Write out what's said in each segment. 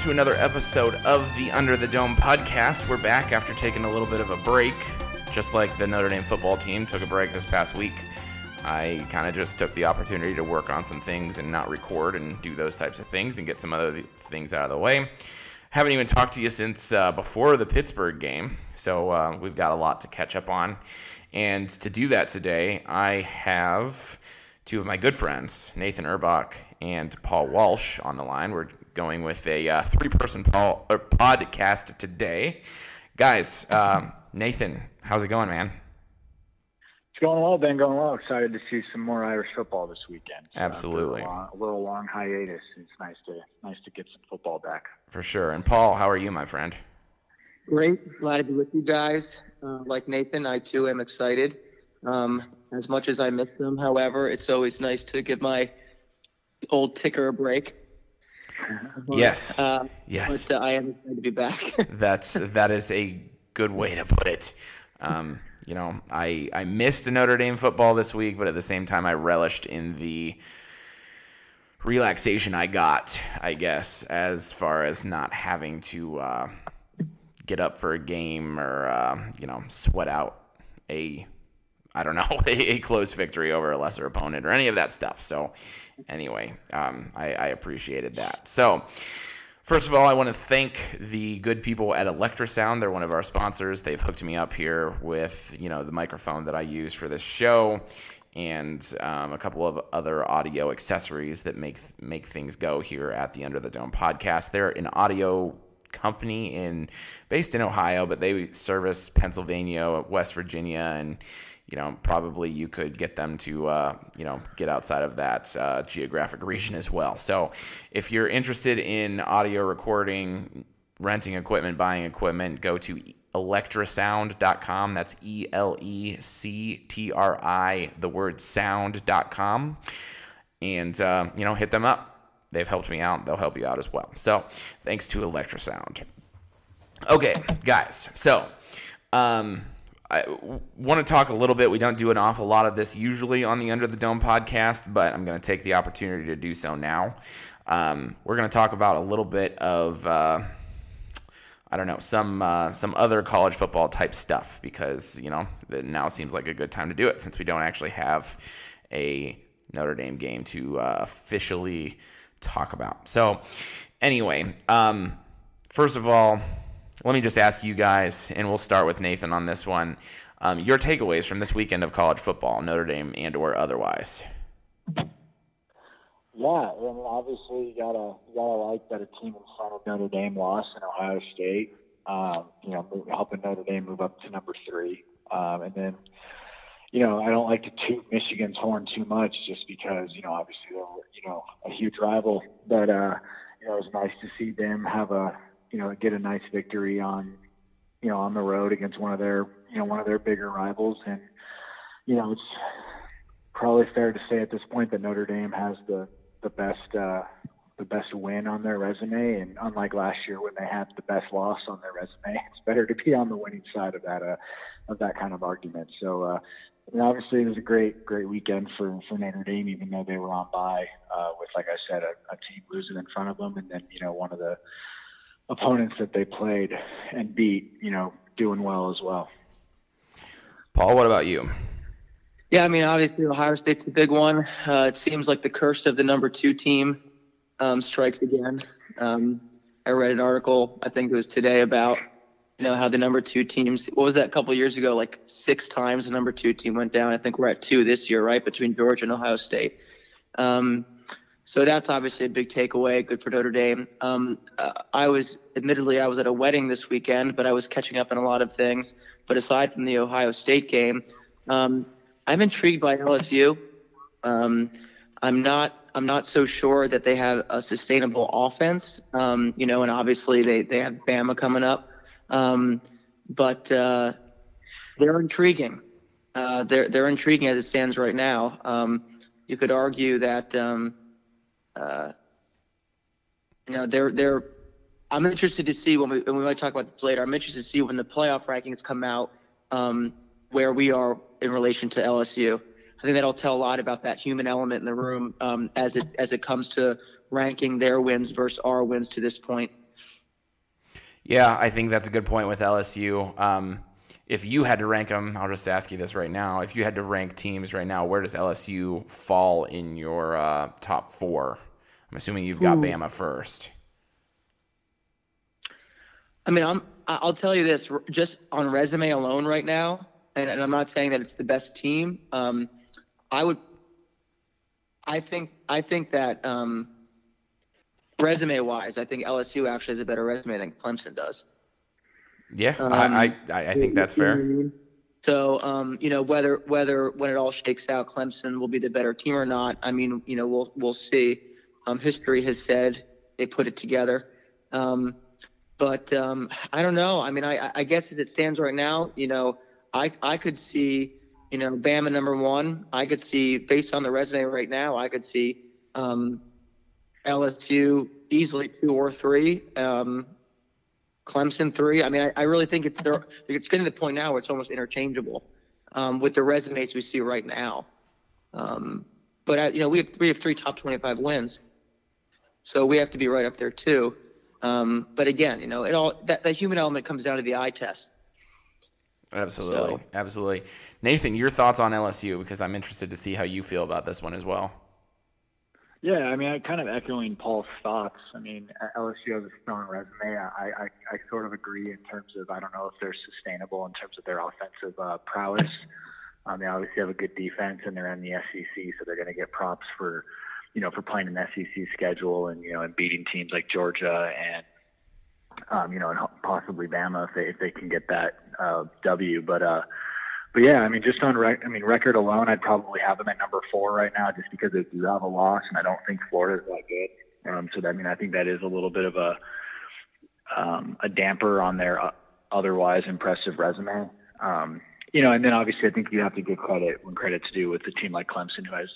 To another episode of the Under the Dome podcast. We're back after taking a little bit of a break, just like the Notre Dame football team took a break this past week. I kind of just took the opportunity to work on some things and not record and do those types of things and get some other things out of the way. Haven't even talked to you since uh, before the Pittsburgh game, so uh, we've got a lot to catch up on. And to do that today, I have two of my good friends, Nathan Erbach and Paul Walsh, on the line. We're going with a uh, three-person Paul, podcast today. Guys, um, Nathan, how's it going, man? It's going well, Ben. Going well. Excited to see some more Irish football this weekend. So Absolutely. A, long, a little long hiatus. It's nice to nice to get some football back. For sure. And Paul, how are you, my friend? Great. Glad to be with you guys. Uh, like Nathan, I too am excited. Um, as much as I miss them, however, it's always nice to give my old ticker a break. But, Yes. Uh, Yes. But uh, I am excited to be back. That's that is a good way to put it. Um, you know, I I missed Notre Dame football this week, but at the same time, I relished in the relaxation I got. I guess as far as not having to uh, get up for a game or uh, you know sweat out a I don't know a, close victory over a lesser opponent or any of that stuff. So anyway, um, I, I appreciated that. So. First of all, I want to thank the good people at Electrisound. They're one of our sponsors. They've hooked me up here with you know the microphone that I use for this show, and um, a couple of other audio accessories that make make things go here at the Under the Dome podcast. They're an audio company in based in Ohio, but they service Pennsylvania, West Virginia, and you know probably you could get them to uh, you know get outside of that uh, geographic region as well. So if you're interested in audio recording, renting equipment, buying equipment, go to electrisound.com. That's E L E C T R I, the word sound.com. And, uh, you know, hit them up. They've helped me out. They'll help you out as well. So thanks to Electrisound. Okay, guys. So, um, I want to talk a little bit. We don't do an awful lot of this usually on the Under the Dome podcast, but I'm going to take the opportunity to do so now. Um, we're going to talk about a little bit of. Uh, I don't know some uh, some other college football type stuff because you know now seems like a good time to do it since we don't actually have a Notre Dame game to uh, officially talk about. So anyway, um, first of all, let me just ask you guys, and we'll start with Nathan on this one. Um, your takeaways from this weekend of college football, Notre Dame and or otherwise. Yeah, I mean, obviously you gotta you gotta like that a team in front of Notre Dame lost in Ohio State. Um, you know, helping Notre Dame move up to number three, um, and then you know I don't like to toot Michigan's horn too much, just because you know obviously they're you know a huge rival, but uh, you know it was nice to see them have a you know get a nice victory on you know on the road against one of their you know one of their bigger rivals, and you know it's probably fair to say at this point that Notre Dame has the the best uh, the best win on their resume, and unlike last year when they had the best loss on their resume, it's better to be on the winning side of that uh, of that kind of argument. So, uh, mean, obviously, it was a great great weekend for for Notre Dame, even though they were on bye uh, with, like I said, a, a team losing in front of them, and then you know one of the opponents that they played and beat, you know, doing well as well. Paul, what about you? yeah, I mean, obviously Ohio State's the big one. Uh, it seems like the curse of the number two team um, strikes again. Um, I read an article, I think it was today, about you know how the number two teams. What was that a couple years ago? Like six times the number two team went down. I think we're at two this year, right, between Georgia and Ohio State. Um, so that's obviously a big takeaway. Good for Notre Dame. Um, uh, I was, admittedly, I was at a wedding this weekend, but I was catching up on a lot of things. But aside from the Ohio State game, um, I'm intrigued by LSU. Um, I'm not. I'm not so sure that they have a sustainable offense. Um, you know, and obviously they they have Bama coming up, um, but uh, they're intriguing. Uh, they're they're intriguing as it stands right now. Um, you could argue that uh, you know, they're they're. I'm interested to see when we and we might talk about this later. I'm interested to see when the playoff rankings come out um, where we are in relation to LSU. I think that'll tell a lot about that human element in the room um, as it as it comes to ranking their wins versus our wins to this point. Yeah, I think that's a good point with LSU. Um, if you had to rank them, I'll just ask you this right now. If you had to rank teams right now, where does LSU fall in your uh, top four? I'm assuming you've got Ooh. Bama first. I mean, I'm. I'll tell you this, just on resume alone, right now, and, and I'm not saying that it's the best team. Um, I would. I think. I think that um, resume-wise, I think LSU actually has a better resume than Clemson does. Yeah, um, I, I, I think that's fair. So, um, you know, whether whether when it all shakes out, Clemson will be the better team or not. I mean, you know, we'll we'll see. Um, history has said they put it together. Um, but um, I don't know. I mean, I, I guess as it stands right now, you know, I I could see, you know, Bama number one. I could see based on the resume right now, I could see um, LSU easily two or three. Um, Clemson three. I mean, I, I really think it's it's getting to the point now where it's almost interchangeable um, with the resumes we see right now. Um, but uh, you know, we have we have three top 25 wins, so we have to be right up there too. Um, but again, you know, it all that, that human element comes down to the eye test. Absolutely, so. absolutely. Nathan, your thoughts on LSU because I'm interested to see how you feel about this one as well. Yeah, I mean, I kind of echoing Paul's thoughts. I mean, LSU has a strong resume. I, I, I sort of agree in terms of I don't know if they're sustainable in terms of their offensive uh, prowess. Um, they obviously have a good defense, and they're in the SEC, so they're going to get props for, you know, for playing an SEC schedule and you know and beating teams like Georgia and, um, you know, and possibly Bama if they if they can get that uh, W. But uh, but yeah, I mean, just on rec- I mean, record alone, I'd probably have them at number four right now, just because they do have a loss, and I don't think Florida's that good. Um, so that, I mean, I think that is a little bit of a um, a damper on their uh, otherwise impressive resume. Um, you know, and then obviously I think you have to give credit when credit's due with a team like Clemson, who has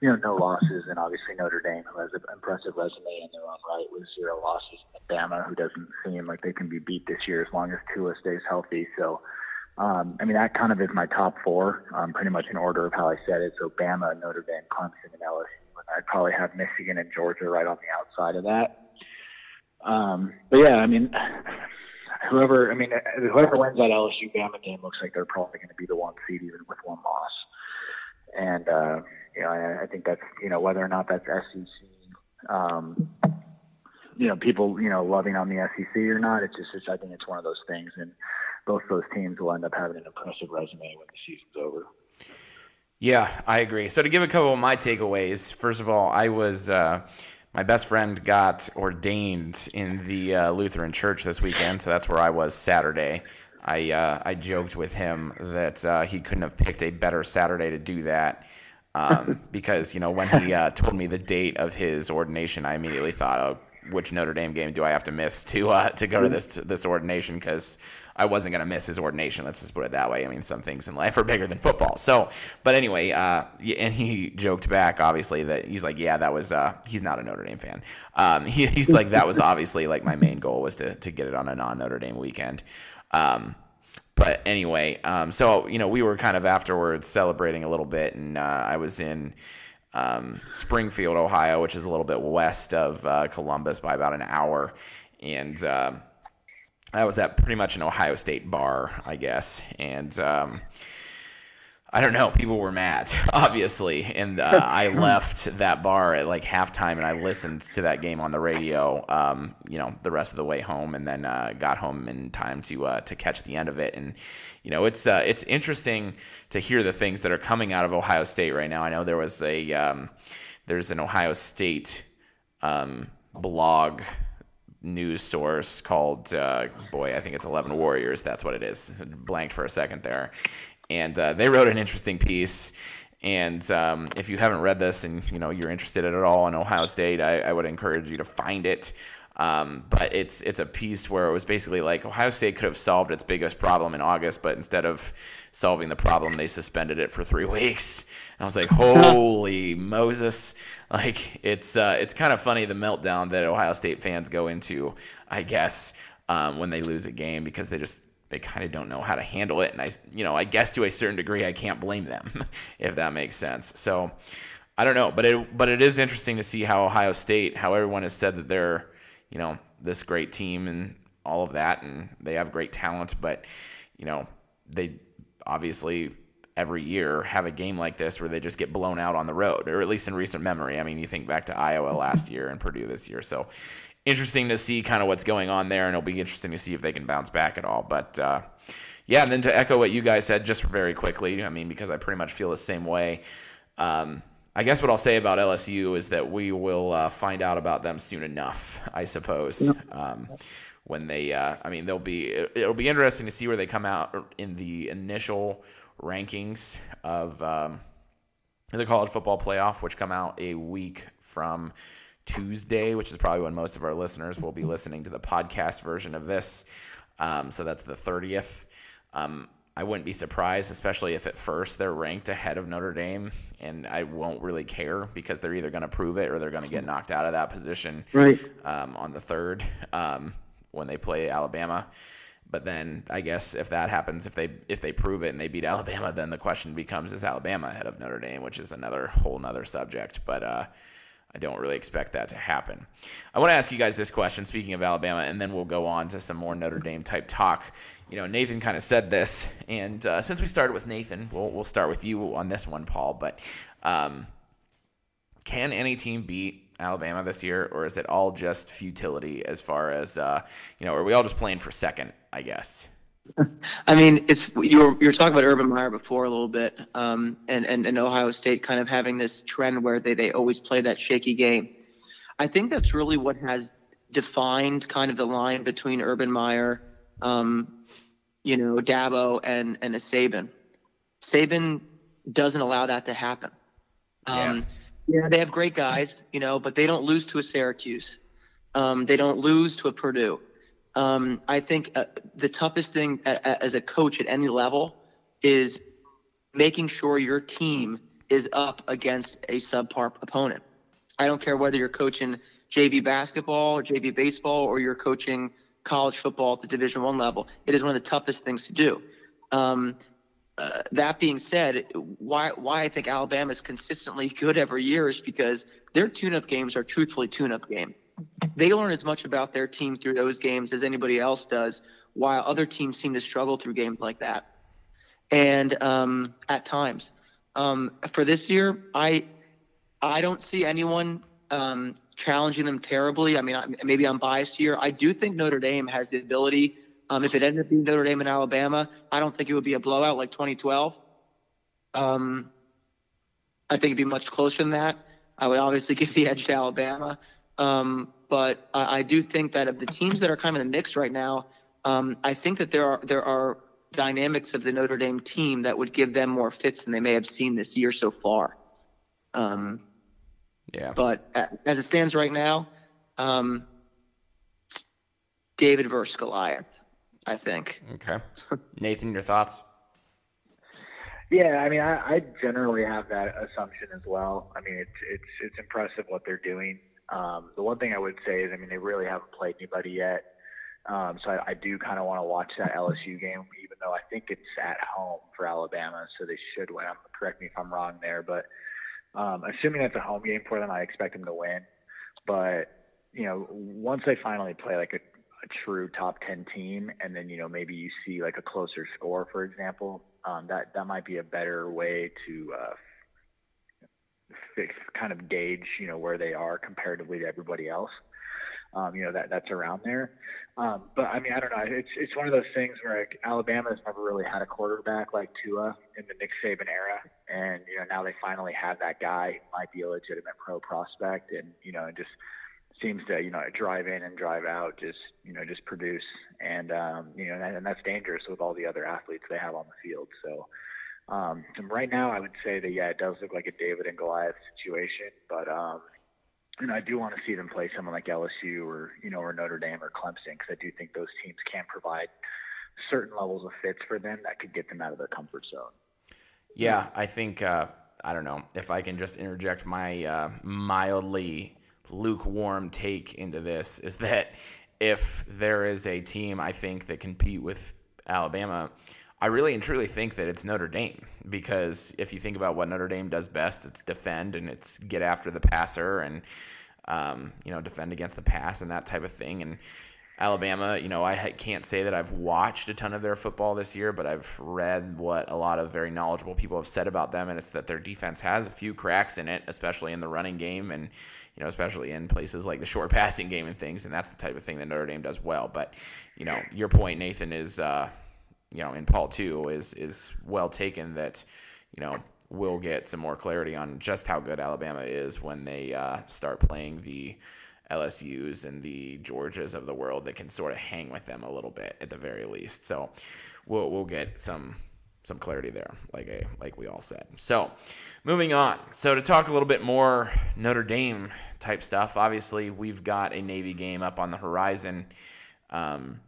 you know no losses, and obviously Notre Dame, who has an impressive resume in their own right with zero losses, and Bama, who doesn't seem like they can be beat this year as long as Tua stays healthy. So um, I mean, that kind of is my top four, um, pretty much in order of how I said it. So Bama, Notre Dame, Clemson, and LSU. And I'd probably have Michigan and Georgia right on the outside of that. Um, but yeah, I mean, whoever, I mean, whoever wins that LSU Bama game looks like they're probably going to be the one seed, even with one loss. And uh, you know, I, I think that's you know whether or not that's SEC. Um, you know, people, you know, loving on the SEC or not. It's just, it's, I think it's one of those things. And both those teams will end up having an impressive resume when the season's over. Yeah, I agree. So to give a couple of my takeaways, first of all, I was uh, my best friend got ordained in the uh, Lutheran Church this weekend, so that's where I was Saturday. I uh, I joked with him that uh, he couldn't have picked a better Saturday to do that. Um, because you know when he uh, told me the date of his ordination, I immediately thought, "Oh, which Notre Dame game do I have to miss to uh, to go to this to this ordination?" Because I wasn't going to miss his ordination. Let's just put it that way. I mean, some things in life are bigger than football. So, but anyway, uh, and he joked back, obviously, that he's like, yeah, that was, uh, he's not a Notre Dame fan. Um, he, he's like, that was obviously like my main goal was to, to get it on a non Notre Dame weekend. Um, but anyway, um, so, you know, we were kind of afterwards celebrating a little bit, and uh, I was in, um, Springfield, Ohio, which is a little bit west of uh, Columbus by about an hour. And uh, I was at pretty much an Ohio State bar, I guess, and um, I don't know. People were mad, obviously, and uh, I left that bar at like halftime, and I listened to that game on the radio. Um, you know, the rest of the way home, and then uh, got home in time to uh, to catch the end of it. And you know, it's uh, it's interesting to hear the things that are coming out of Ohio State right now. I know there was a um, there's an Ohio State um, blog news source called uh, boy i think it's 11 warriors that's what it is blanked for a second there and uh, they wrote an interesting piece. And um, if you haven't read this and you know you're interested at all in Ohio State, I, I would encourage you to find it. Um, but it's it's a piece where it was basically like Ohio State could have solved its biggest problem in August, but instead of solving the problem, they suspended it for three weeks. And I was like, holy Moses! Like it's uh, it's kind of funny the meltdown that Ohio State fans go into, I guess, um, when they lose a game because they just they kind of don't know how to handle it. And I, you know, I guess to a certain degree, I can't blame them, if that makes sense. So I don't know, but it, but it is interesting to see how Ohio State, how everyone has said that they're, you know, this great team and all of that, and they have great talent, but you know, they obviously every year have a game like this where they just get blown out on the road, or at least in recent memory. I mean, you think back to Iowa last year and Purdue this year. So interesting to see kind of what's going on there, and it'll be interesting to see if they can bounce back at all. But uh, yeah, and then to echo what you guys said, just very quickly, I mean, because I pretty much feel the same way. Um, I guess what I'll say about LSU is that we will uh, find out about them soon enough, I suppose. Um, when they, uh, I mean, they'll be, it'll be interesting to see where they come out in the initial rankings of um, the college football playoff, which come out a week from Tuesday, which is probably when most of our listeners will be listening to the podcast version of this. Um, so that's the 30th. Um, I wouldn't be surprised, especially if at first they're ranked ahead of Notre Dame, and I won't really care because they're either going to prove it or they're going to get knocked out of that position right. um, on the third um, when they play Alabama. But then I guess if that happens, if they if they prove it and they beat Alabama, then the question becomes: Is Alabama ahead of Notre Dame? Which is another whole nother subject. But uh, I don't really expect that to happen. I want to ask you guys this question, speaking of Alabama, and then we'll go on to some more Notre Dame type talk. You know, Nathan kind of said this, and uh, since we started with Nathan, we'll, we'll start with you on this one, Paul. But um, can any team beat Alabama this year, or is it all just futility as far as, uh, you know, are we all just playing for second, I guess? I mean, it's you were you were talking about Urban Meyer before a little bit, um, and, and and Ohio State kind of having this trend where they they always play that shaky game. I think that's really what has defined kind of the line between Urban Meyer, um, you know, Dabo and and a Saban. Saban doesn't allow that to happen. Um, yeah. yeah, they have great guys, you know, but they don't lose to a Syracuse. Um, they don't lose to a Purdue. Um, I think uh, the toughest thing a, a, as a coach at any level is making sure your team is up against a subpar opponent. I don't care whether you're coaching JV basketball JV baseball or you're coaching college football at the Division One level. It is one of the toughest things to do. Um, uh, that being said, why why I think Alabama is consistently good every year is because their tune-up games are truthfully tune-up games they learn as much about their team through those games as anybody else does, while other teams seem to struggle through games like that. And um, at times, um, for this year, I I don't see anyone um, challenging them terribly. I mean, I, maybe I'm biased here. I do think Notre Dame has the ability. Um, if it ended up being Notre Dame and Alabama, I don't think it would be a blowout like 2012. Um, I think it'd be much closer than that. I would obviously give the edge to Alabama. Um, but I, I, do think that of the teams that are kind of in the mix right now, um, I think that there are there are dynamics of the Notre Dame team that would give them more fits than they may have seen this year so far. Um, yeah. But as it stands right now, um, David versus Goliath, I think. Okay. Nathan, your thoughts? Yeah, I mean, I, I generally have that assumption as well. I mean, it's it's it's impressive what they're doing. Um, the one thing I would say is, I mean, they really haven't played anybody yet. Um, so I, I do kind of want to watch that LSU game, even though I think it's at home for Alabama, so they should win. Correct me if I'm wrong there, but um, assuming it's a home game for them, I expect them to win. But you know, once they finally play like a, a true top ten team, and then you know maybe you see like a closer score, for example, Um, that that might be a better way to uh, fix, kind of gauge, you know, where they are comparatively to everybody else. Um, you know that that's around there. Um, but I mean, I don't know. It's it's one of those things where like, Alabama has never really had a quarterback like Tua in the Nick Saban era, and you know now they finally have that guy. who Might be a legitimate pro prospect, and you know, it just seems to you know drive in and drive out, just you know just produce, and um, you know, and, and that's dangerous with all the other athletes they have on the field. So. Um, right now, I would say that yeah, it does look like a David and Goliath situation, but um, you know, I do want to see them play someone like LSU or you know or Notre Dame or Clemson because I do think those teams can provide certain levels of fits for them that could get them out of their comfort zone. Yeah, I think uh, I don't know if I can just interject my uh, mildly lukewarm take into this is that if there is a team I think that compete with Alabama I really and truly think that it's Notre Dame because if you think about what Notre Dame does best, it's defend and it's get after the passer and um, you know defend against the pass and that type of thing. And Alabama, you know, I can't say that I've watched a ton of their football this year, but I've read what a lot of very knowledgeable people have said about them, and it's that their defense has a few cracks in it, especially in the running game and you know, especially in places like the short passing game and things. And that's the type of thing that Notre Dame does well. But you know, your point, Nathan, is. Uh, you know, in Paul too is is well taken that, you know, we'll get some more clarity on just how good Alabama is when they uh, start playing the LSU's and the Georgias of the world that can sort of hang with them a little bit at the very least. So we'll we'll get some some clarity there, like a like we all said. So moving on. So to talk a little bit more Notre Dame type stuff. Obviously, we've got a Navy game up on the horizon. Um,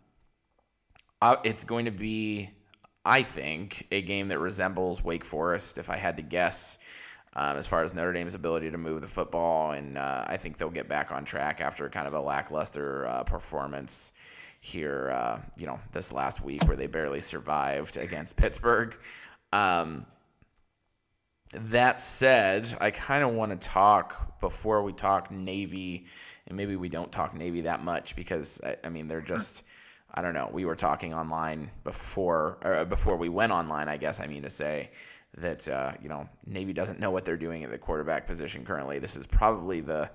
uh, it's going to be, I think, a game that resembles Wake Forest, if I had to guess, um, as far as Notre Dame's ability to move the football. And uh, I think they'll get back on track after kind of a lackluster uh, performance here, uh, you know, this last week where they barely survived against Pittsburgh. Um, that said, I kind of want to talk before we talk Navy, and maybe we don't talk Navy that much because I, I mean they're just I don't know. We were talking online before, or before we went online. I guess I mean to say that uh, you know Navy doesn't know what they're doing at the quarterback position currently. This is probably the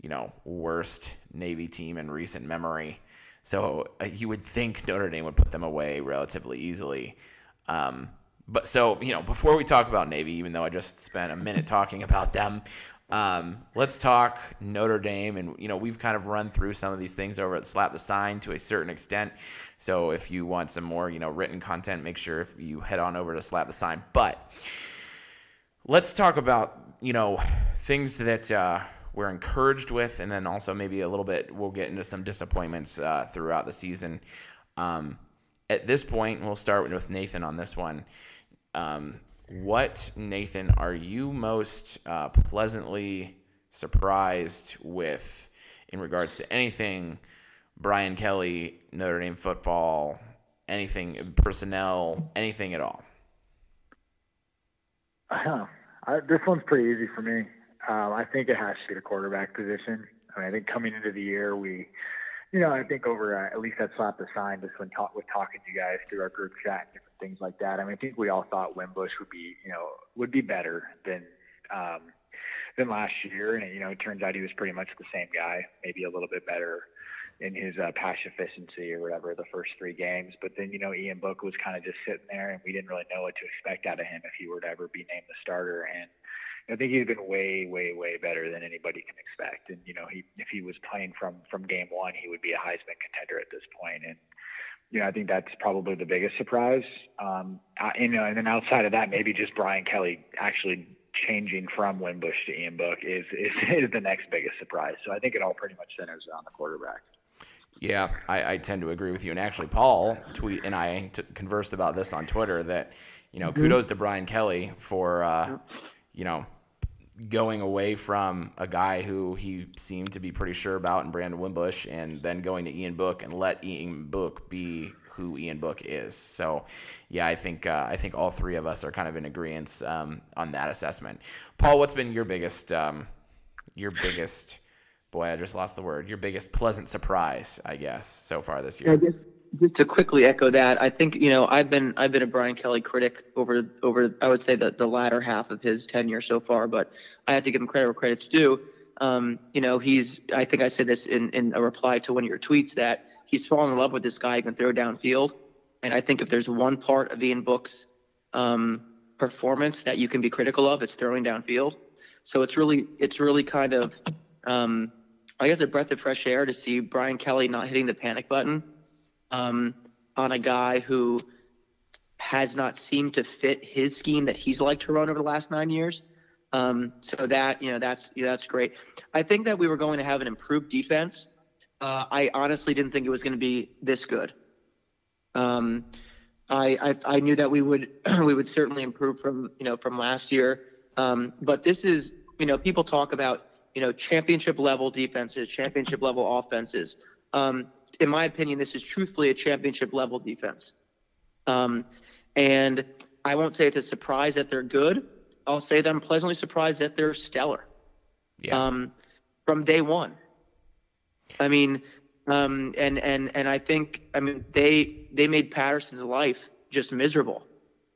you know worst Navy team in recent memory. So uh, you would think Notre Dame would put them away relatively easily. Um, but so you know, before we talk about Navy, even though I just spent a minute talking about them, um, let's talk Notre Dame, and you know we've kind of run through some of these things over at Slap the Sign to a certain extent. So if you want some more, you know, written content, make sure if you head on over to Slap the Sign. But let's talk about you know things that uh, we're encouraged with, and then also maybe a little bit we'll get into some disappointments uh, throughout the season. Um, at this point, we'll start with Nathan on this one. Um, what, Nathan, are you most uh, pleasantly surprised with in regards to anything Brian Kelly, Notre Dame football, anything personnel, anything at all? Uh, I, this one's pretty easy for me. Um, I think it has to be the quarterback position. I mean, I think coming into the year, we, you know, I think over uh, at least that slap the sign just when talk with talking to you guys through our group chat and things like that. I mean, I think we all thought Wimbush would be, you know, would be better than um, than last year, and you know, it turns out he was pretty much the same guy, maybe a little bit better in his uh, pass efficiency or whatever the first three games. But then, you know, Ian Book was kind of just sitting there, and we didn't really know what to expect out of him if he were to ever be named the starter. And I think he's been way, way, way better than anybody can expect. And you know, he if he was playing from from game one, he would be a Heisman contender at this point. And you know, I think that's probably the biggest surprise. Um, uh, you know, and then outside of that, maybe just Brian Kelly actually changing from Wimbush to Ian Book is, is, is the next biggest surprise. So I think it all pretty much centers on the quarterback. Yeah, I, I tend to agree with you. And actually, Paul tweet and I t- conversed about this on Twitter that you know, mm-hmm. kudos to Brian Kelly for uh, you know going away from a guy who he seemed to be pretty sure about in Brandon Wimbush and then going to Ian Book and let Ian Book be who Ian Book is. So, yeah, I think uh, I think all three of us are kind of in agreement um, on that assessment. Paul, what's been your biggest um, your biggest boy? I just lost the word. Your biggest pleasant surprise, I guess, so far this year. Just to quickly echo that, I think you know I've been I've been a Brian Kelly critic over over I would say the the latter half of his tenure so far, but I have to give him credit where credit's due. Um, you know, he's I think I said this in in a reply to one of your tweets that he's fallen in love with this guy who can throw downfield, and I think if there's one part of Ian Book's um, performance that you can be critical of, it's throwing downfield. So it's really it's really kind of um, I guess a breath of fresh air to see Brian Kelly not hitting the panic button um, on a guy who has not seemed to fit his scheme that he's liked to run over the last nine years. Um, so that you know that's yeah, that's great. I think that we were going to have an improved defense. Uh, I honestly didn't think it was going to be this good. Um, I, I, I knew that we would we would certainly improve from you know from last year. Um, but this is you know people talk about you know championship level defenses, championship level offenses. Um, in my opinion, this is truthfully a championship level defense. Um, and I won't say it's a surprise that they're good. I'll say that I'm pleasantly surprised that they're stellar. Yeah. Um, from day one. I mean, um, and and and I think I mean they they made Patterson's life just miserable.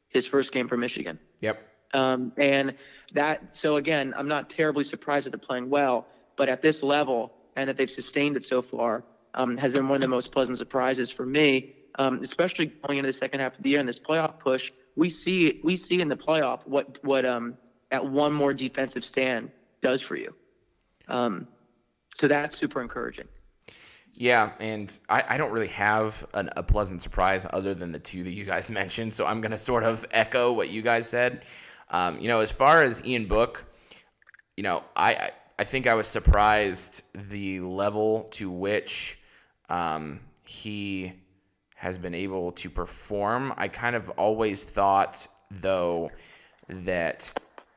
His first game for Michigan. Yep. Um, and that so again, I'm not terribly surprised that they're playing well, but at this level and that they've sustained it so far um, has been one of the most pleasant surprises for me, um, especially going into the second half of the year and this playoff push. We see we see in the playoff what what um, at one more defensive stand does for you. Um, so that's super encouraging. Yeah, and I, I don't really have an, a pleasant surprise other than the two that you guys mentioned. So I'm going to sort of echo what you guys said. Um, you know, as far as Ian Book, you know, I, I think I was surprised the level to which um, he has been able to perform. I kind of always thought, though, that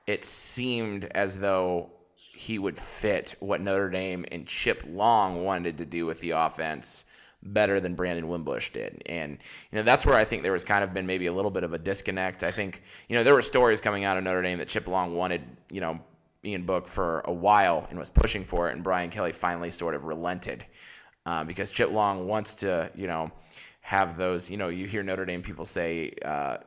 it seemed as though he would fit what Notre Dame and Chip Long wanted to do with the offense better than Brandon Wimbush did. And, you know, that's where I think there was kind of been maybe a little bit of a disconnect. I think, you know, there were stories coming out of Notre Dame that Chip Long wanted, you know, Ian Book for a while and was pushing for it, and Brian Kelly finally sort of relented uh, because Chip Long wants to, you know, have those, you know, you hear Notre Dame people say, uh,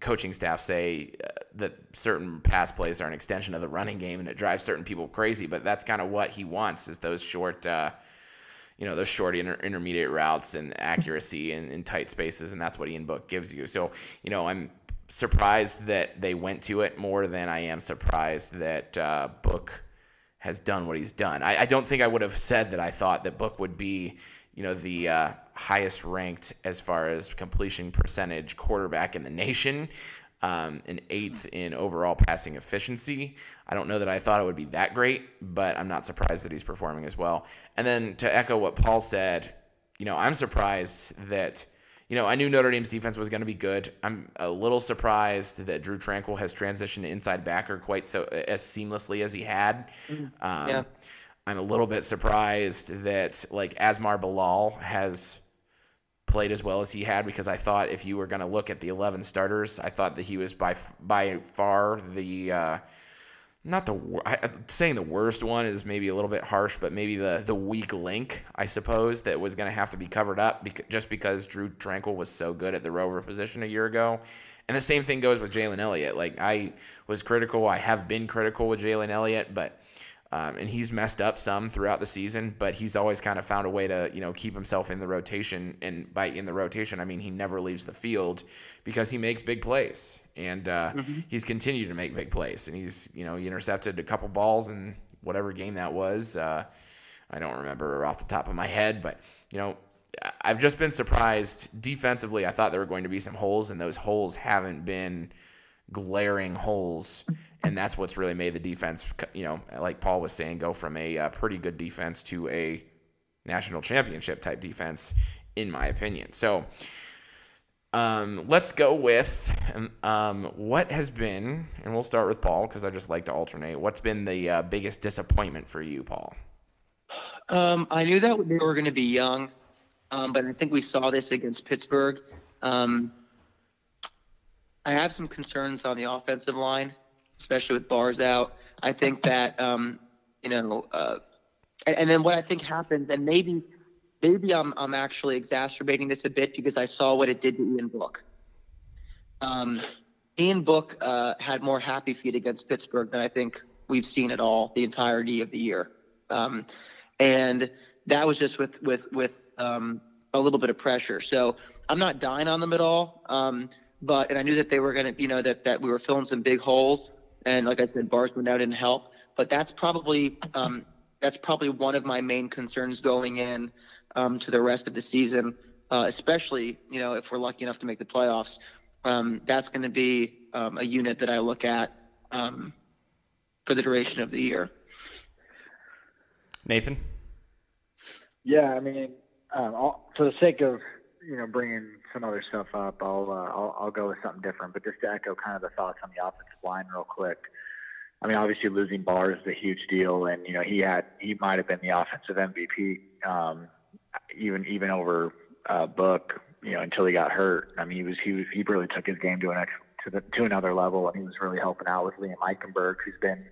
coaching staff say uh, that certain pass plays are an extension of the running game and it drives certain people crazy, but that's kind of what he wants is those short, uh, you know, those short inter- intermediate routes and accuracy in, in tight spaces, and that's what Ian Book gives you. So, you know, I'm surprised that they went to it more than I am surprised that uh, Book has done what he's done. I, I, don't think I would have said that I thought that Book would be, you know, the uh, highest ranked as far as completion percentage quarterback in the nation, um, an eighth in overall passing efficiency. I don't know that I thought it would be that great, but I'm not surprised that he's performing as well. And then to echo what Paul said, you know, I'm surprised that. You know, I knew Notre Dame's defense was going to be good. I'm a little surprised that Drew Tranquill has transitioned to inside backer quite so as seamlessly as he had. Mm-hmm. Um, Yeah. I'm a little bit surprised that like Asmar Bilal has played as well as he had because I thought if you were going to look at the 11 starters, I thought that he was by by far the uh, not the I, saying the worst one is maybe a little bit harsh, but maybe the the weak link, I suppose, that was going to have to be covered up because, just because Drew Tranquill was so good at the rover position a year ago. And the same thing goes with Jalen Elliott. Like I was critical, I have been critical with Jalen Elliott, but um, and he's messed up some throughout the season, but he's always kind of found a way to, you know, keep himself in the rotation. And by in the rotation, I mean he never leaves the field because he makes big plays, and uh, he's continued to make big plays. And he's, you know, he intercepted a couple balls in whatever game that was. Uh, I don't remember off the top of my head, but you know, I've just been surprised defensively. I thought there were going to be some holes, and those holes haven't been glaring holes, and that's what's really made the defense, you know, like Paul was saying, go from a uh, pretty good defense to a national championship type defense, in my opinion. So, um, let's go with um, what has been, and we'll start with Paul because I just like to alternate. What's been the uh, biggest disappointment for you, Paul? Um, I knew that they were going to be young, um, but I think we saw this against Pittsburgh. Um, I have some concerns on the offensive line, especially with Bars out. I think that um, you know, uh, and, and then what I think happens, and maybe maybe I'm I'm actually exacerbating this a bit because I saw what it did to Ian Book. Um, Ian Book uh, had more happy feet against Pittsburgh than I think we've seen at all the entirety of the year, um, and that was just with with with um, a little bit of pressure. So I'm not dying on them at all. Um, but and I knew that they were going to, you know, that that we were filling some big holes, and like I said, Barsman now didn't help. But that's probably um, that's probably one of my main concerns going in um, to the rest of the season, uh, especially you know if we're lucky enough to make the playoffs. Um, that's going to be um, a unit that I look at um, for the duration of the year. Nathan. Yeah, I mean, um, I'll, for the sake of you know bringing some other stuff up, I'll, uh, I'll I'll go with something different. But just to echo kind of the thoughts on the offensive line real quick. I mean, obviously losing Barr is a huge deal, and you know he had he might have been the offensive MVP, um, even even over uh, Book, you know, until he got hurt. I mean, he was he he really took his game to an ex, to the to another level, and he was really helping out with Liam Eichenberg, who's been,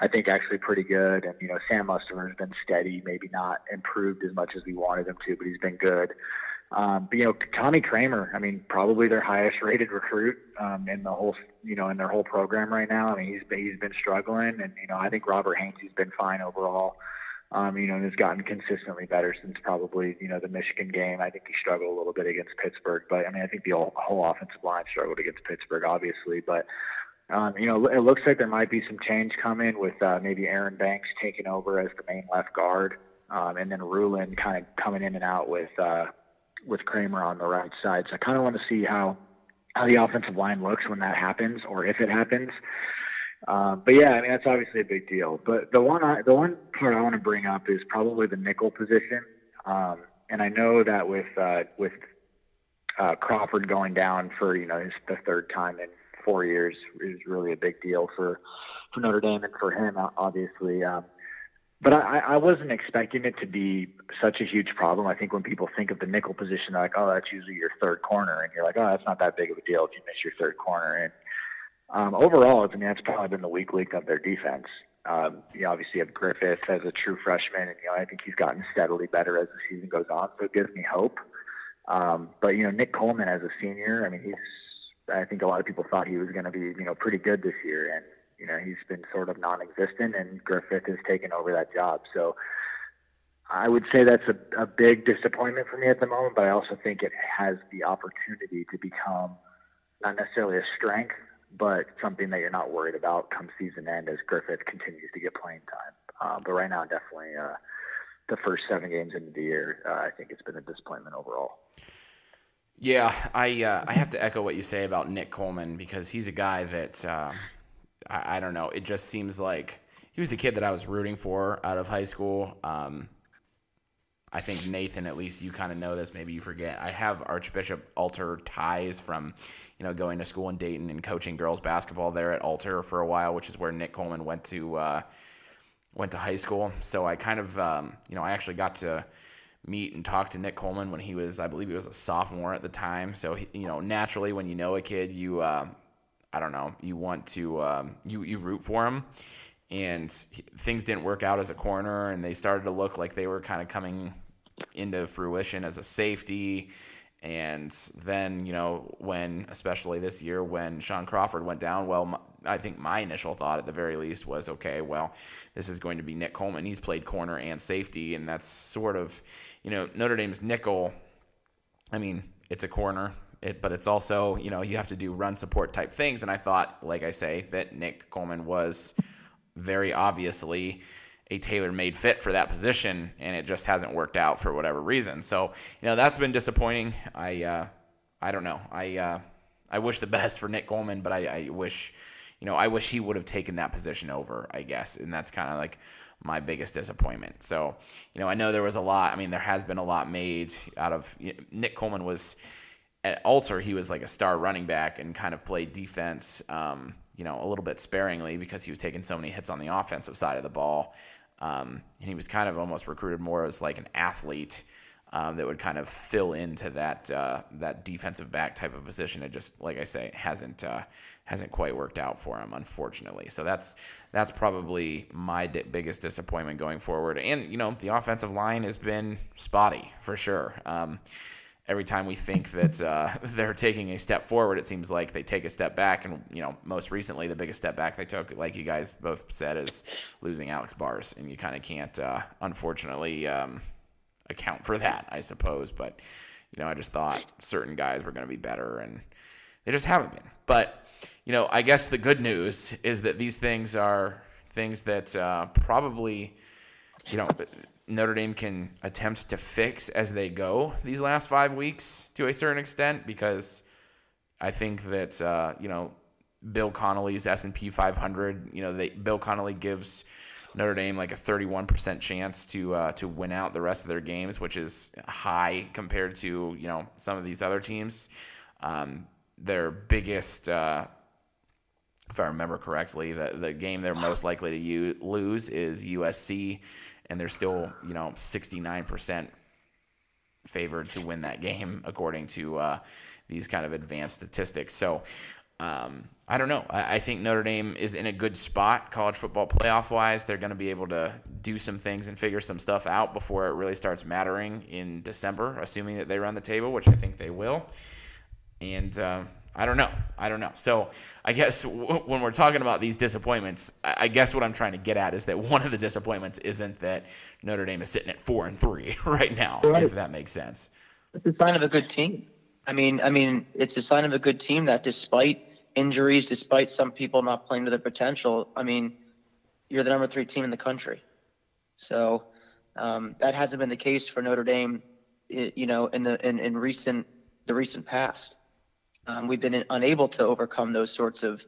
I think, actually pretty good, and you know, Sam Mustipher has been steady, maybe not improved as much as we wanted him to, but he's been good. Um, but you know, Tommy Kraemer, I mean, probably their highest rated recruit um, in the whole, you know, in their whole program right now. I mean, he's been, he's been struggling, and you know, I think Robert Hainsey's been fine overall. Um, you know, and has gotten consistently better since probably you know the Michigan game. I think he struggled a little bit against Pittsburgh, but I mean, I think the whole, whole offensive line struggled against Pittsburgh, obviously, but. Um, you know, it looks like there might be some change coming with uh, maybe Aaron Banks taking over as the main left guard, um, and then Ruhland kind of coming in and out with uh, with Kraemer on the right side. So I kind of want to see how how the offensive line looks when that happens, or if it happens. Um, but yeah, I mean that's obviously a big deal. But the one I, the one part I want to bring up is probably the nickel position. Um, and I know that with uh, with uh, Crawford going down for you know his the third time in four years is really a big deal for for Notre Dame and for him obviously. Um, but I, I wasn't expecting it to be such a huge problem. I think when people think of the nickel position, they're like, oh, that's usually your third corner, and you're like, oh, that's not that big of a deal if you miss your third corner. And um, overall, I mean, that's probably been the weak link of their defense. Um, you obviously have Griffith as a true freshman, and you know I think he's gotten steadily better as the season goes on, so it gives me hope. Um, but you know, Nick Coleman as a senior, I mean, he's I think a lot of people thought he was going to be you know pretty good this year, and you know, he's been sort of non-existent, and Griffith has taken over that job. So I would say that's a, a big disappointment for me at the moment, but I also think it has the opportunity to become not necessarily a strength, but something that you're not worried about come season end as Griffith continues to get playing time. Um, but right now, definitely uh, the first seven games into the year, uh, I think it's been a disappointment overall. Yeah, I uh, I have to echo what you say about Nick Coleman because he's a guy that uh, I, I, don't know. It just seems like he was the kid that I was rooting for out of high school. Um, I think Nathan, at least you kind of know this. Maybe you forget. I have Archbishop Alter ties from, you know, going to school in Dayton and coaching girls basketball there at Alter for a while, which is where Nick Coleman went to uh, went to high school. So I kind of, um, you know, I actually got to meet and talk to Nick Coleman when he was, I believe he was a sophomore at the time. So he, you know, naturally, when you know a kid, you uh, I don't know, you want to um, you you root for him, and things didn't work out as a corner, and they started to look like they were kind of coming into fruition as a safety. And then, you know, when, especially this year, when Shaun Crawford went down, well, I think my initial thought at the very least was, okay, well, this is going to be Nick Coleman. He's played corner and safety, and that's sort of, you know, Notre Dame's nickel. I mean, it's a corner. It, but it's also, you know, you have to do run support type things. And I thought, like I say, that Nick Coleman was very obviously a tailor made fit for that position, and it just hasn't worked out for whatever reason. So, you know, that's been disappointing. I, uh, I don't know. I, uh, I wish the best for Nick Coleman, but I, I wish, you know, I wish he would have taken that position over, I guess. And that's kind of like my biggest disappointment. So, you know, I know there was a lot. I mean, there has been a lot made out of you know, Nick Coleman was at Alter, he was like a star running back and kind of played defense, um, you know, a little bit sparingly because he was taking so many hits on the offensive side of the ball. Um, and he was kind of almost recruited more as like an athlete um, that would kind of fill into that uh, that defensive back type of position. It just, like I say, hasn't uh, hasn't quite worked out for him, unfortunately. So that's that's probably my di- biggest disappointment going forward. And you know, the offensive line has been spotty for sure. Um, every time we think that uh, they're taking a step forward, it seems like they take a step back. And you know, most recently, the biggest step back they took, like you guys both said, is losing Alex Bars, and you kind of can't, uh, unfortunately. Um, account for that, I suppose. But you know, I just thought certain guys were going to be better, and they just haven't been. But you know, I guess the good news is that these things are things that uh, probably, you know, Notre Dame can attempt to fix as they go these last five weeks to a certain extent because I think that uh, you know Bill Connelly's S and P 500. You know, they, Bill Connelly gives Notre Dame like a 31% chance to uh, to win out the rest of their games, which is high compared to you know some of these other teams. Um, their biggest, uh, if I remember correctly, the the game they're most likely to lose is USC, and they're still you know 69% favored to win that game according to uh, these kind of advanced statistics. So um, I don't know. I, I, think Notre Dame is in a good spot college football playoff wise. They're going to be able to do some things and figure some stuff out before it really starts mattering in December, assuming that they run the table, which I think they will. And uh, I don't know. I don't know. So I guess w- when we're talking about these disappointments, I-, I guess what I'm trying to get at is that one of the disappointments isn't that Notre Dame is sitting at four and three right now, right. if that makes sense. It's a sign of a good team. I mean, I mean, it's a sign of a good team that despite injuries, despite some people not playing to their potential, I mean, you're the number three team in the country. So um, that hasn't been the case for Notre Dame, you know, in the in, in recent the recent past. Um, we've been unable to overcome those sorts of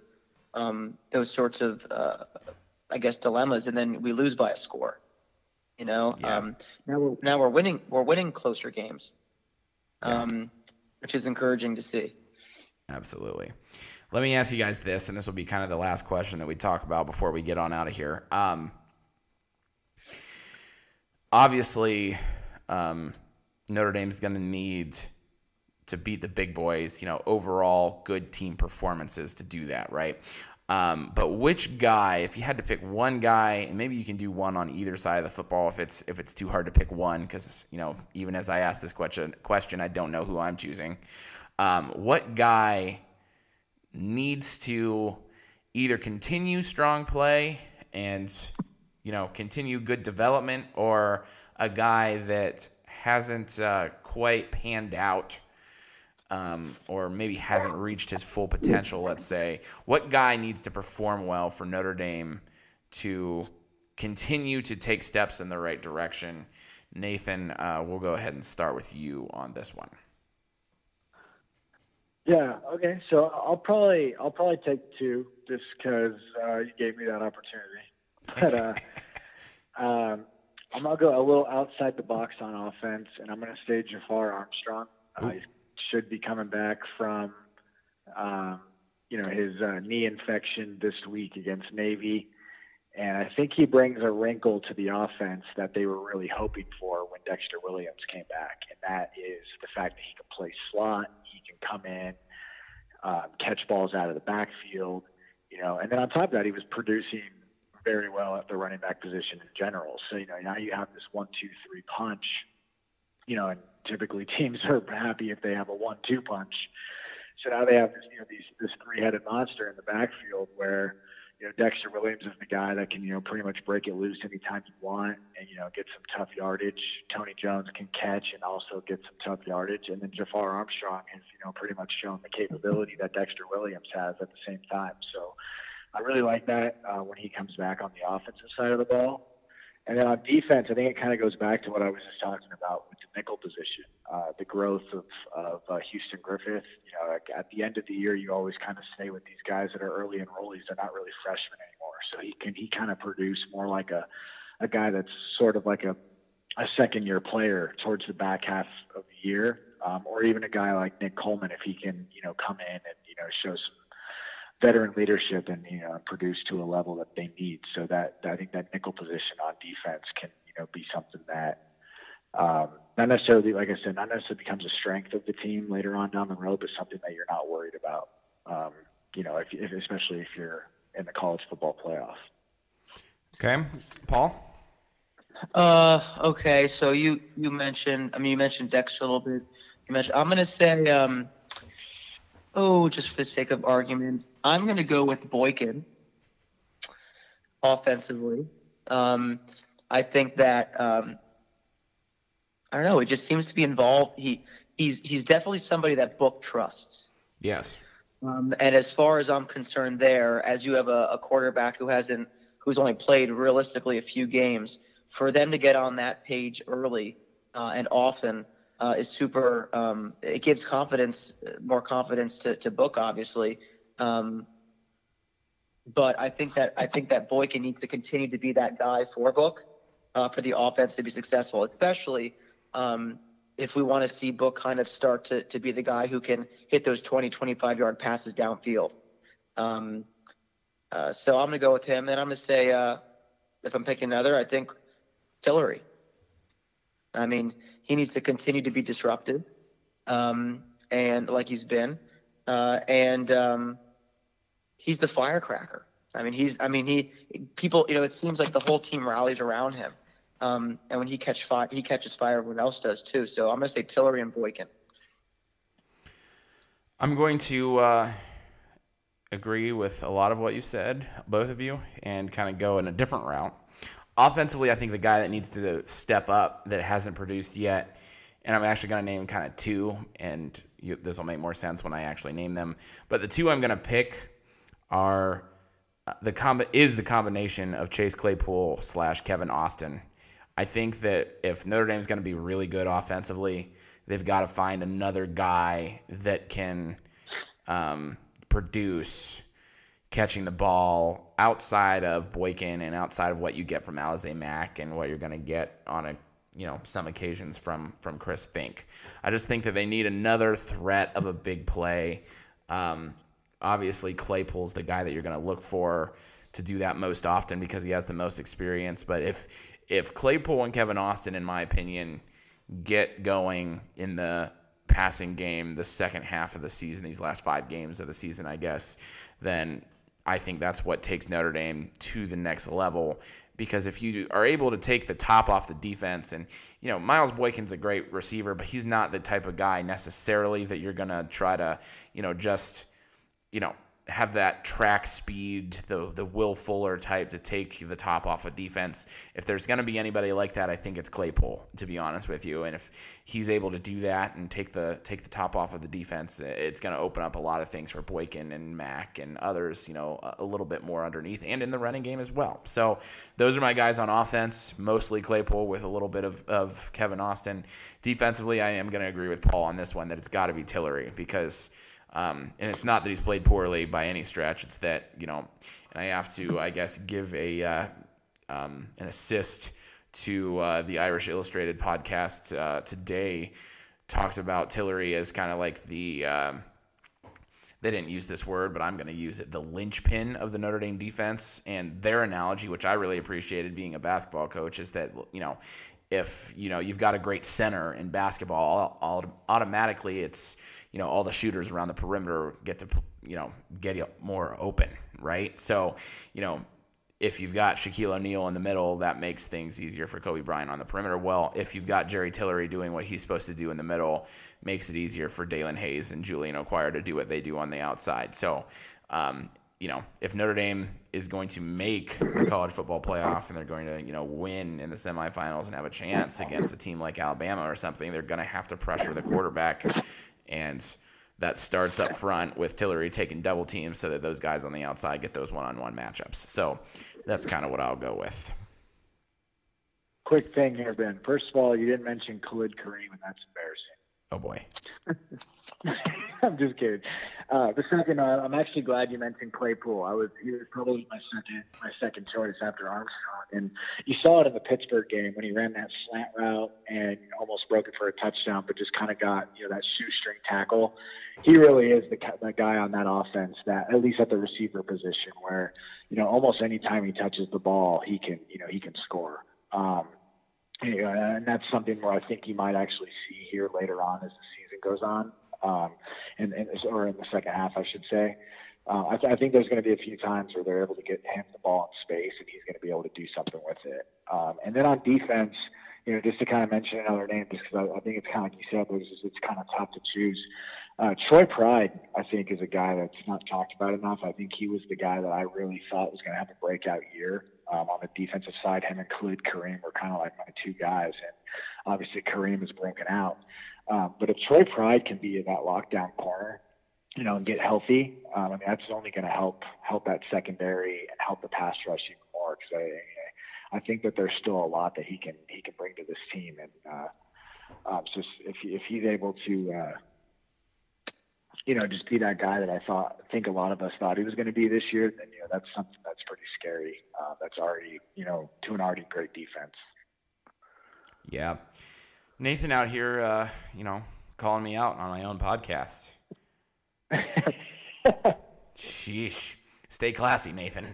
um, those sorts of uh, I guess dilemmas, and then we lose by a score. You know, yeah. um, now we're now we're winning we're winning closer games, um, which is encouraging to see. Absolutely. Let me ask you guys this, and this will be kind of the last question that we talk about before we get on out of here. Um, obviously, um, Notre Dame's going to need to beat the big boys. You know, overall good team performances to do that, right? Um, but which guy, if you had to pick one guy, and maybe you can do one on either side of the football if it's if it's too hard to pick one, because you know even as I ask this question, question I don't know who I'm choosing. Um, what guy needs to either continue strong play and you know continue good development, or a guy that hasn't uh, quite panned out. Um, or maybe hasn't reached his full potential, let's say. What guy needs to perform well for Notre Dame to continue to take steps in the right direction? Nathan, uh, we'll go ahead and start with you on this one. Yeah. Okay. So I'll probably I'll probably take two just because uh, you gave me that opportunity. But uh, um, I'm gonna go a little outside the box on offense, and I'm gonna say Jafar Armstrong. Uh, he should be coming back from um, you know his uh, knee infection this week against Navy. And I think he brings a wrinkle to the offense that they were really hoping for when Dexter Williams came back, and that is the fact that he can play slot, he can come in, um, catch balls out of the backfield, you know, and then on top of that, he was producing very well at the running back position in general. So you know now you have this one, two, three punch, you know, and typically teams are happy if they have a one-two punch. So now they have this, you know, these this three-headed monster in the backfield where you know, Dexter Williams is the guy that can, you know, pretty much break it loose anytime you want and, you know, get some tough yardage. Tony Jones can catch and also get some tough yardage. And then Jafar Armstrong has, you know, pretty much shown the capability that Dexter Williams has at the same time. So I really like that uh, when he comes back on the offensive side of the ball. And then on defense, I think it kind of goes back to what I was just talking about with the nickel position, uh, the growth of, of uh, Houston Griffith. You know, like at the end of the year, you always kind of stay with these guys that are early enrollees. They're not really freshmen anymore, so he can he kind of produce more like a a guy that's sort of like a a second year player towards the back half of the year, um, or even a guy like Nick Coleman if he can you know come in and you know show some veteran leadership and you know produce to a level that they need. So that I think that nickel position on defense can you know be something that um, not necessarily, like I said, not necessarily becomes a strength of the team later on down the road, but something that you're not worried about. Um, you know, if, if, especially if you're in the college football playoff. Okay, Paul. Uh, okay. So you you mentioned, I mean, you mentioned Dexter a little bit. You mentioned. I'm gonna say, um, oh, just for the sake of argument, I'm gonna go with Boykin offensively. Um, I think that um, I don't know. It just seems to be involved. He he's he's definitely somebody that Book trusts. Yes. Um, and as far as I'm concerned, there, as you have a, a quarterback who hasn't, who's only played realistically a few games, for them to get on that page early uh, and often uh, is super. Um, it gives confidence, more confidence to, to Book, obviously. Um, but I think that I think that Boykin needs to continue to be that guy for Book uh, for the offense to be successful, especially um, if we want to see Book kind of start to, to be the guy who can hit those 20, 25 yard passes downfield. Um, uh, so I'm going to go with him. Then I'm going to say, uh, if I'm picking another, I think Tillery. I mean, he needs to continue to be disruptive, um, and like he's been, uh, and um, he's the firecracker. I mean, he's. I mean, he. People, you know, it seems like the whole team rallies around him. Um, and when he catch fire, he catches fire. Everyone else does too. So I'm going to say Tillery and Boykin. I'm going to uh, agree with a lot of what you said, both of you, and kind of go in a different route. Offensively, I think the guy that needs to step up that hasn't produced yet, and I'm actually going to name kind of two, and this will make more sense when I actually name them. But the two I'm going to pick are the comb- is the combination of Chase Claypool slash Kevin Austin. I think that if Notre Dame's going to be really good offensively, they've got to find another guy that can um, produce catching the ball outside of Boykin and outside of what you get from Alize Mack and what you're going to get on a you know some occasions from from Chris Finke. I just think that they need another threat of a big play. Um, obviously, Claypool's the guy that you're going to look for to do that most often because he has the most experience. But if if Claypool and Kevin Austin, in my opinion, get going in the passing game the second half of the season, these last five games of the season, I guess, then I think that's what takes Notre Dame to the next level. Because if you are able to take the top off the defense, and you know Miles Boykin's a great receiver, but he's not the type of guy necessarily that you're gonna try to, you know, just, you know, have that track speed, the the Will Fuller type to take the top off of defense. If there's going to be anybody like that, I think it's Claypool, to be honest with you. And if he's able to do that and take the take the top off of the defense, it's going to open up a lot of things for Boykin and Mack and others, you know, a little bit more underneath and in the running game as well. So those are my guys on offense, mostly Claypool with a little bit of, of Kevin Austin. Defensively, I am going to agree with Paul on this one that it's got to be Tillery because – um, and it's not that he's played poorly by any stretch. It's that you know, and I have to, I guess, give a uh, um, an assist to uh, the Irish Illustrated podcast uh, today. Talked about Tillery as kind of like the. Um, they didn't use this word, but I'm going to use it the linchpin of the Notre Dame defense. And their analogy, which I really appreciated being a basketball coach, is that, you know, if you know you've got a great center in basketball, automatically it's you know all the shooters around the perimeter get to you know get more open, right? So you know if you've got Shaquille O'Neal in the middle, that makes things easier for Kobe Bryant on the perimeter. Well, if you've got Jerry Tillery doing what he's supposed to do in the middle, makes it easier for Daelin Hayes and Julian Okwara to do what they do on the outside. So um, you know, if Notre Dame is going to make the college football playoff and they're going to, you know, win in the semifinals and have a chance against a team like Alabama or something, they're going to have to pressure the quarterback. And that starts up front with Tillery taking double teams so that those guys on the outside get those one on one matchups. So that's kind of what I'll go with. Quick thing here, Ben. First of all, you didn't mention Khalid Kareem, and that's embarrassing. Oh, boy. I'm just kidding. Uh, the second, uh, I'm actually glad you mentioned Claypool. I was he was probably my second my second choice after Armstrong, and you saw it in the Pittsburgh game when he ran that slant route and almost broke it for a touchdown, but just kind of got you know that shoestring tackle. He really is the the guy on that offense that at least at the receiver position where you know almost any time he touches the ball, he can you know he can score. Um, and that's something where I think you might actually see here later on as the season goes on, um, or in the second half, I should say. Uh, I, th- I, think there's going to be a few times where they're able to get him the ball in space, and he's going to be able to do something with it. Um, and then on defense, you know, just to kind of mention another name, just because I, I, think it's kind of like you said, it's, it's kind of tough to choose. Uh, Troy Pride, I think, is a guy that's not talked about enough. I think he was the guy that I really thought was going to have a breakout year um, on the defensive side. Him and Khalid Kareem were kind of like my two guys, and obviously Kareem is broken out. Um, but if Troy Pride can be in that lockdown corner, you know, and get healthy, um, I mean, that's only going to help help that secondary and help the pass rush even more. Because I, I think that there's still a lot that he can he can bring to this team, and uh, um, so if if he's able to. Uh, you know, just be that guy that I thought, think a lot of us thought he was going to be this year, then, you know, that's something that's pretty scary. Uh, that's already, you know, to an already great defense. Yeah. Nathan out here, uh, you know, calling me out on my own podcast. Sheesh. Stay classy, Nathan.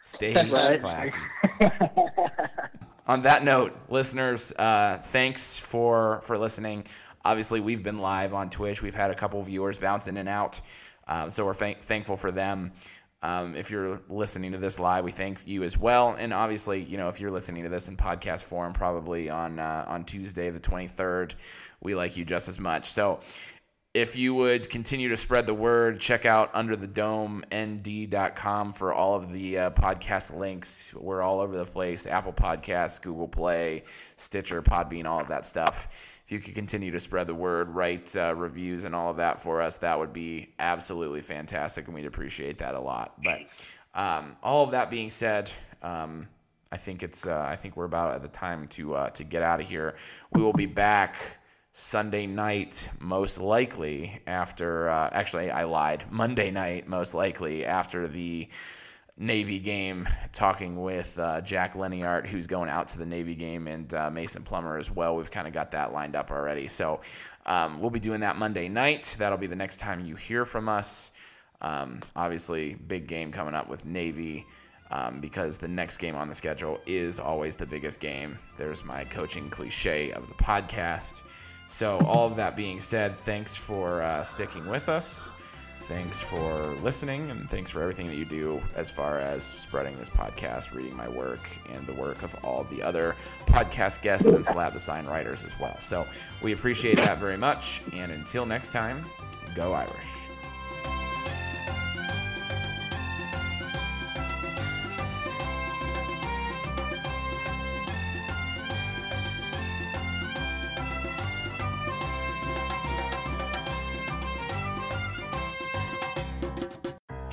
Stay classy. on that note, listeners, uh, thanks for for listening obviously we've been live on Twitch. We've had a couple viewers bounce in and out, um, so we're th- thankful for them. Um, if you're listening to this live, we thank you as well. And obviously, you know, if you're listening to this in podcast form, probably on uh, on Tuesday the 23rd, we like you just as much. So if you would continue to spread the word, check out underthedomeND.com for all of the uh, podcast links. We're all over the place Apple Podcasts, Google Play, Stitcher, Podbean, all of that stuff. You could continue to spread the word, write uh, reviews and all of that for us, that would be absolutely fantastic, and we'd appreciate that a lot. But um, all of that being said, um, I think it's uh, I think we're about at the time to uh, to get out of here. We will be back Sunday night, most likely after. Uh, actually, I lied. Monday night, most likely after the Navy game, talking with uh, Jack Leniart, who's going out to the Navy game, and uh, Mason Plummer as well. We've kind of got that lined up already. So um, we'll be doing that Monday night. That'll be the next time you hear from us. Um, obviously, big game coming up with Navy. Um, because the next game on the schedule is always the biggest game. There's my coaching cliche of the podcast. So, all of that being said, thanks for uh, sticking with us. Thanks for listening, and thanks for everything that you do as far as spreading this podcast, reading my work, and the work of all the other podcast guests and Slab design writers as well. So, we appreciate that very much. And until next time, go Irish.